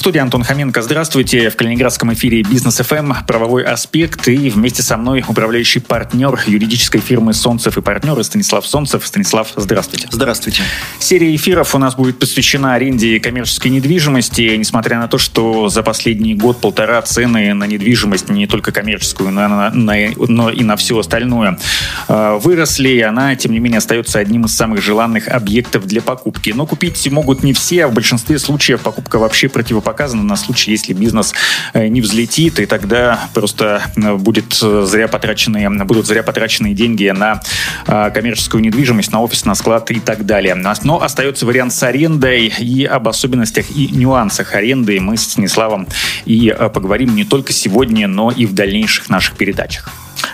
Студии Антон Хоменко. Здравствуйте. В Калининградском эфире Бизнес ФМ правовой аспект. И вместе со мной управляющий партнер юридической фирмы Солнцев и партнеры Станислав Солнцев. Станислав, здравствуйте. Здравствуйте. Серия эфиров у нас будет посвящена аренде коммерческой недвижимости. Несмотря на то, что за последний год-полтора цены на недвижимость, не только коммерческую, но, на, на, но и на все остальное, э, выросли. Она, тем не менее, остается одним из самых желанных объектов для покупки. Но купить могут не все, а в большинстве случаев покупка вообще противопоказана показано на случай, если бизнес э, не взлетит, и тогда просто э, будет э, зря потраченные, будут зря потраченные деньги на коммерческую недвижимость, на офис, на склад и так далее. Но остается вариант с арендой и об особенностях и нюансах аренды мы с Станиславом и поговорим не только сегодня, но и в дальнейших наших передачах.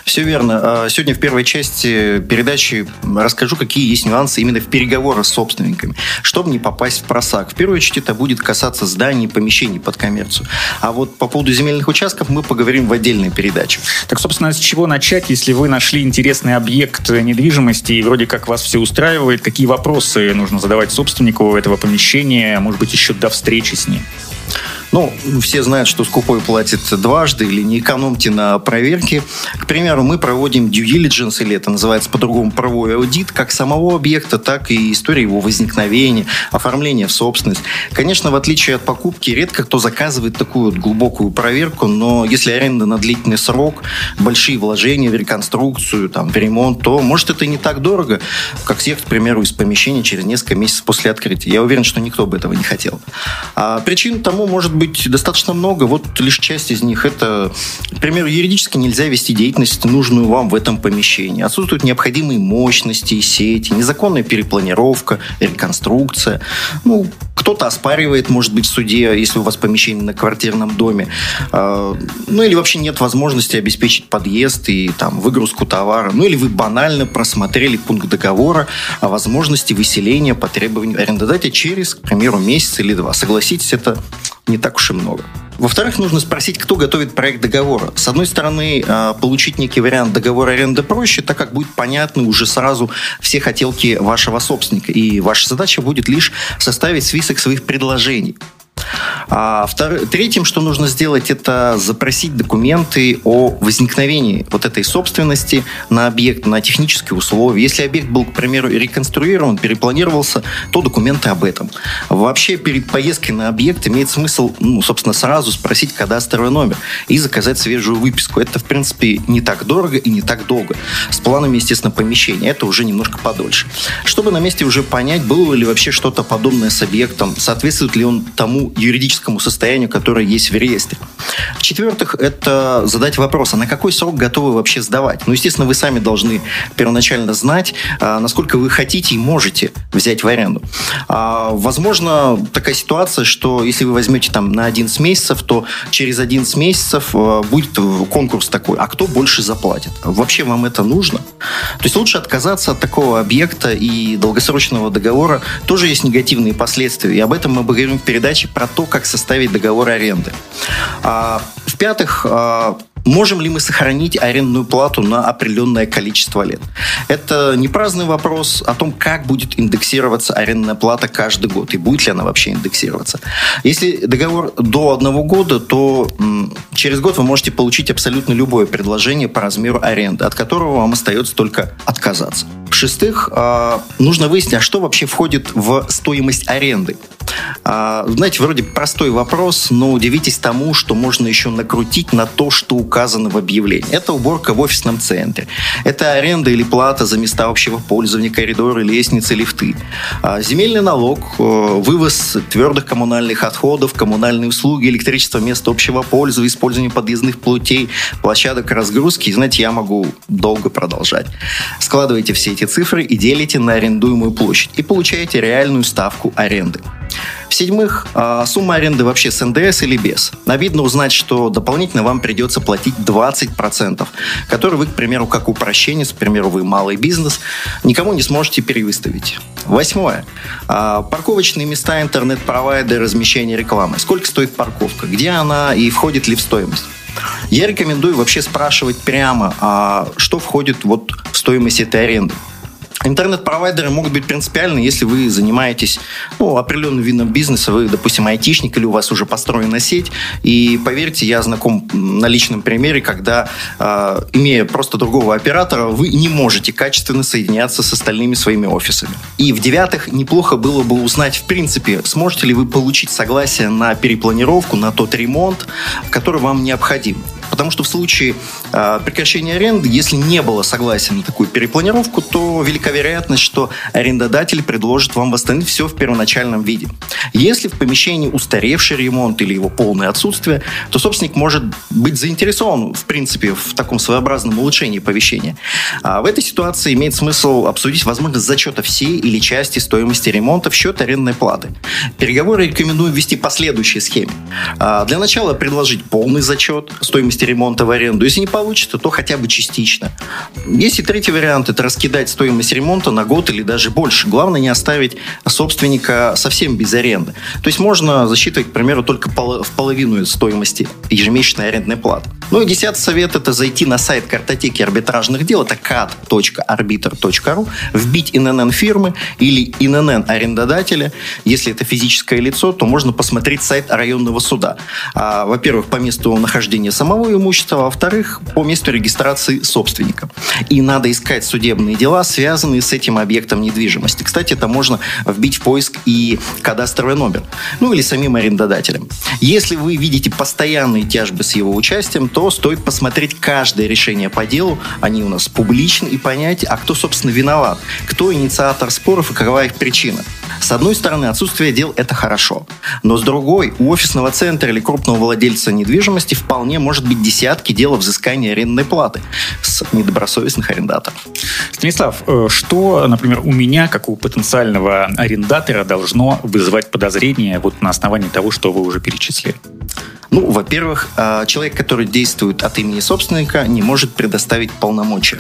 Все верно. А, сегодня в первой части передачи расскажу, какие есть нюансы именно в переговорах с собственниками, чтобы не попасть в просак. В первую очередь это будет касаться зданий, помещений под коммерцию. А вот по поводу земельных участков мы поговорим в отдельной передаче. Так, собственно, с чего начать, если вы нашли интересный объект недвижимости и вроде как вас все устраивает, какие вопросы нужно задавать собственнику этого помещения, может быть, еще до встречи с ним? Ну, все знают, что скупой платит дважды или не экономьте на проверке. К примеру, мы проводим due diligence, или это называется по-другому правовой аудит, как самого объекта, так и истории его возникновения, оформления в собственность. Конечно, в отличие от покупки, редко кто заказывает такую вот глубокую проверку, но если аренда на длительный срок, большие вложения в реконструкцию, там, в ремонт, то, может, это не так дорого, как съехать, к примеру, из помещения через несколько месяцев после открытия. Я уверен, что никто бы этого не хотел. А причин тому может быть достаточно много. Вот лишь часть из них это, к примеру, юридически нельзя вести деятельность, нужную вам в этом помещении. Отсутствуют необходимые мощности и сети, незаконная перепланировка, реконструкция. Ну, кто-то оспаривает, может быть, в суде, если у вас помещение на квартирном доме. А, ну, или вообще нет возможности обеспечить подъезд и там выгрузку товара. Ну, или вы банально просмотрели пункт договора о возможности выселения по требованию арендодателя через, к примеру, месяц или два. Согласитесь, это не так уж и много. Во-вторых, нужно спросить, кто готовит проект договора. С одной стороны, а, получить некий вариант договора аренды проще, так как будет понятны уже сразу все хотелки вашего собственника. И ваша задача будет лишь составить список своих предложений. А втор... Третьим, что нужно сделать, это запросить документы о возникновении вот этой собственности на объект, на технические условия. Если объект был, к примеру, реконструирован, перепланировался, то документы об этом. Вообще, перед поездкой на объект имеет смысл, ну, собственно, сразу спросить кадастровый номер и заказать свежую выписку. Это, в принципе, не так дорого и не так долго. С планами, естественно, помещения. Это уже немножко подольше. Чтобы на месте уже понять, было ли вообще что-то подобное с объектом, соответствует ли он тому юридическому состоянию, которое есть в реестре. В-четвертых, это задать вопрос, а на какой срок готовы вообще сдавать? Ну, естественно, вы сами должны первоначально знать, а, насколько вы хотите и можете взять в аренду. А, возможно, такая ситуация, что если вы возьмете там на 11 месяцев, то через 11 месяцев а, будет конкурс такой, а кто больше заплатит? Вообще вам это нужно? То есть лучше отказаться от такого объекта и долгосрочного договора. Тоже есть негативные последствия. И об этом мы поговорим в передаче про то, как составить договор аренды. А, в-пятых, а, Можем ли мы сохранить арендную плату на определенное количество лет? Это не праздный вопрос о том, как будет индексироваться арендная плата каждый год и будет ли она вообще индексироваться. Если договор до одного года, то через год вы можете получить абсолютно любое предложение по размеру аренды, от которого вам остается только отказаться. В-шестых, а, нужно выяснить, а что вообще входит в стоимость аренды. А, знаете, вроде простой вопрос, но удивитесь тому, что можно еще накрутить на то, что указано в объявлении. Это уборка в офисном центре. Это аренда или плата за места общего пользования, коридоры, лестницы, лифты. А, земельный налог, э, вывоз твердых коммунальных отходов, коммунальные услуги, электричество, место общего пользования, использование подъездных путей, площадок разгрузки. И, знаете, я могу долго продолжать. Складывайте все эти цифры и делите на арендуемую площадь. И получаете реальную ставку аренды. В-седьмых, а, сумма аренды вообще с НДС или без. Обидно узнать, что дополнительно вам придется платить 20%, которые вы, к примеру, как упрощенец, к примеру, вы малый бизнес, никому не сможете перевыставить. Восьмое. А, парковочные места, интернет-провайдеры, размещение рекламы. Сколько стоит парковка? Где она и входит ли в стоимость? Я рекомендую вообще спрашивать прямо, а что входит вот в стоимость этой аренды. Интернет-провайдеры могут быть принципиальны, если вы занимаетесь ну, определенным видом бизнеса, вы, допустим, айтишник, или у вас уже построена сеть. И поверьте, я знаком на личном примере, когда, э, имея просто другого оператора, вы не можете качественно соединяться с остальными своими офисами. И в-девятых, неплохо было бы узнать, в принципе, сможете ли вы получить согласие на перепланировку, на тот ремонт, который вам необходим. Потому что в случае э, прекращения аренды, если не было согласия на такую перепланировку, то велика вероятность, что арендодатель предложит вам восстановить все в первоначальном виде. Если в помещении устаревший ремонт или его полное отсутствие, то собственник может быть заинтересован, в принципе, в таком своеобразном улучшении помещения. А в этой ситуации имеет смысл обсудить возможность зачета всей или части стоимости ремонта в счет арендной платы. Переговоры рекомендую ввести по следующей схеме. А для начала предложить полный зачет стоимости стоимости ремонта в аренду. Если не получится, то хотя бы частично. Есть и третий вариант, это раскидать стоимость ремонта на год или даже больше. Главное не оставить собственника совсем без аренды. То есть можно засчитывать, к примеру, только в половину стоимости ежемесячной арендной платы. Ну и десятый совет – это зайти на сайт картотеки арбитражных дел, это cat.arbiter.ru, вбить ИНН фирмы или ИНН арендодателя. Если это физическое лицо, то можно посмотреть сайт районного суда. А, во-первых, по месту нахождения самого имущества, а во-вторых, по месту регистрации собственника. И надо искать судебные дела, связанные с этим объектом недвижимости. Кстати, это можно вбить в поиск и кадастровый номер, ну или самим арендодателем. Если вы видите постоянные тяжбы с его участием, то стоит посмотреть каждое решение по делу. Они у нас публичны и понять, а кто, собственно, виноват, кто инициатор споров и какова их причина. С одной стороны, отсутствие дел – это хорошо. Но с другой, у офисного центра или крупного владельца недвижимости вполне может быть десятки дел о взыскании арендной платы с недобросовестных арендаторов. Станислав, э, что, например, у меня, как у потенциального арендатора, должно вызывать подозрение вот на основании того, что вы уже перечислили? Ну, во-первых, а, человек, который действует от имени собственника, не может предоставить полномочия.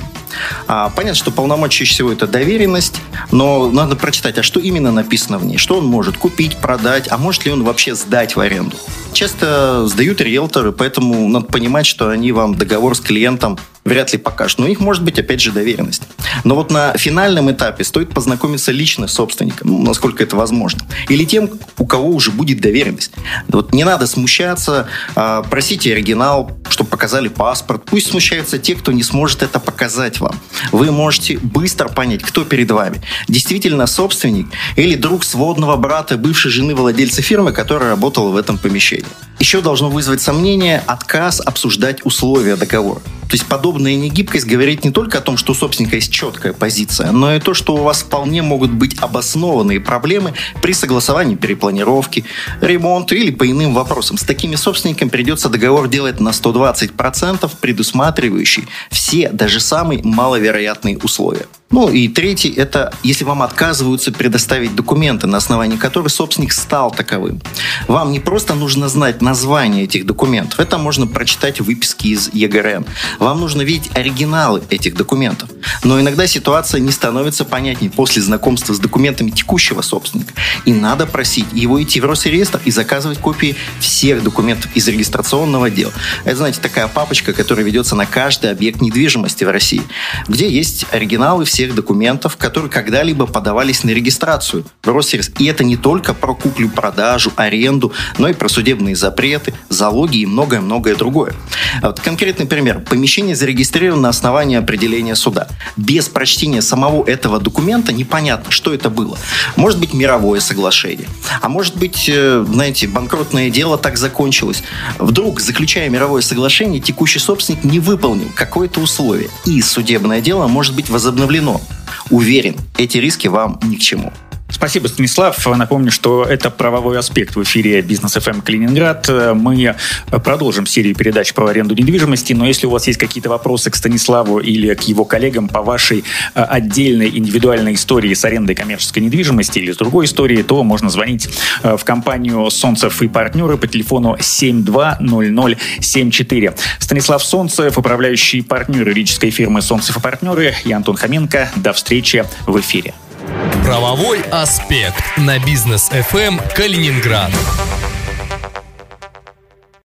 А, понятно, что полномочия всего это доверенность, но надо прочитать, а что именно написано в ней, что он может купить, продать, а может ли он вообще сдать в аренду. Часто сдают риэлторы, поэтому надо понимать, что они вам договор с клиентом вряд ли покажут. Но у них может быть, опять же, доверенность. Но вот на финальном этапе стоит познакомиться лично с собственником, ну, насколько это возможно. Или тем, у кого уже будет доверенность. Вот не надо смущаться, а, просите оригинал, чтобы показали паспорт. Пусть смущаются те, кто не сможет это показать вам. Вы можете быстро понять, кто перед вами. Действительно собственник или друг сводного брата бывшей жены владельца фирмы, которая работала в этом помещении. Еще должно вызвать сомнение отказ обсуждать условия договора. То есть подобная негибкость говорит не только о том, что у собственника есть четкая позиция, но и то, что у вас вполне могут быть обоснованные проблемы при согласовании перепланировки, ремонта или по иным вопросам. С такими собственниками придется договор делать на 120%, предусматривающий все, даже самые маловероятные условия. Ну и третий – это если вам отказываются предоставить документы, на основании которых собственник стал таковым. Вам не просто нужно знать название этих документов, это можно прочитать в выписке из ЕГРН. Вам нужно видеть оригиналы этих документов. Но иногда ситуация не становится понятней после знакомства с документами текущего собственника. И надо просить его идти в Росреестр и заказывать копии всех документов из регистрационного дела. Это, знаете, такая папочка, которая ведется на каждый объект недвижимости в России, где есть оригиналы всех всех документов, которые когда-либо подавались на регистрацию в Росреестр. И это не только про куплю-продажу, аренду, но и про судебные запреты, залоги и многое-многое другое. А вот конкретный пример. Помещение зарегистрировано на основании определения суда. Без прочтения самого этого документа непонятно, что это было. Может быть, мировое соглашение. А может быть, э, знаете, банкротное дело так закончилось. Вдруг, заключая мировое соглашение, текущий собственник не выполнил какое-то условие. И судебное дело может быть возобновлено но уверен, эти риски вам ни к чему. Спасибо, Станислав. Напомню, что это правовой аспект в эфире Бизнес FM Калининград. Мы продолжим серию передач про аренду недвижимости, но если у вас есть какие-то вопросы к Станиславу или к его коллегам по вашей э, отдельной индивидуальной истории с арендой коммерческой недвижимости или с другой историей, то можно звонить э, в компанию Солнцев и партнеры по телефону 720074. Станислав Солнцев, управляющий партнер юридической фирмы Солнцев и партнеры, и Антон Хоменко. До встречи в эфире. Правовой аспект на бизнес FM Калининград.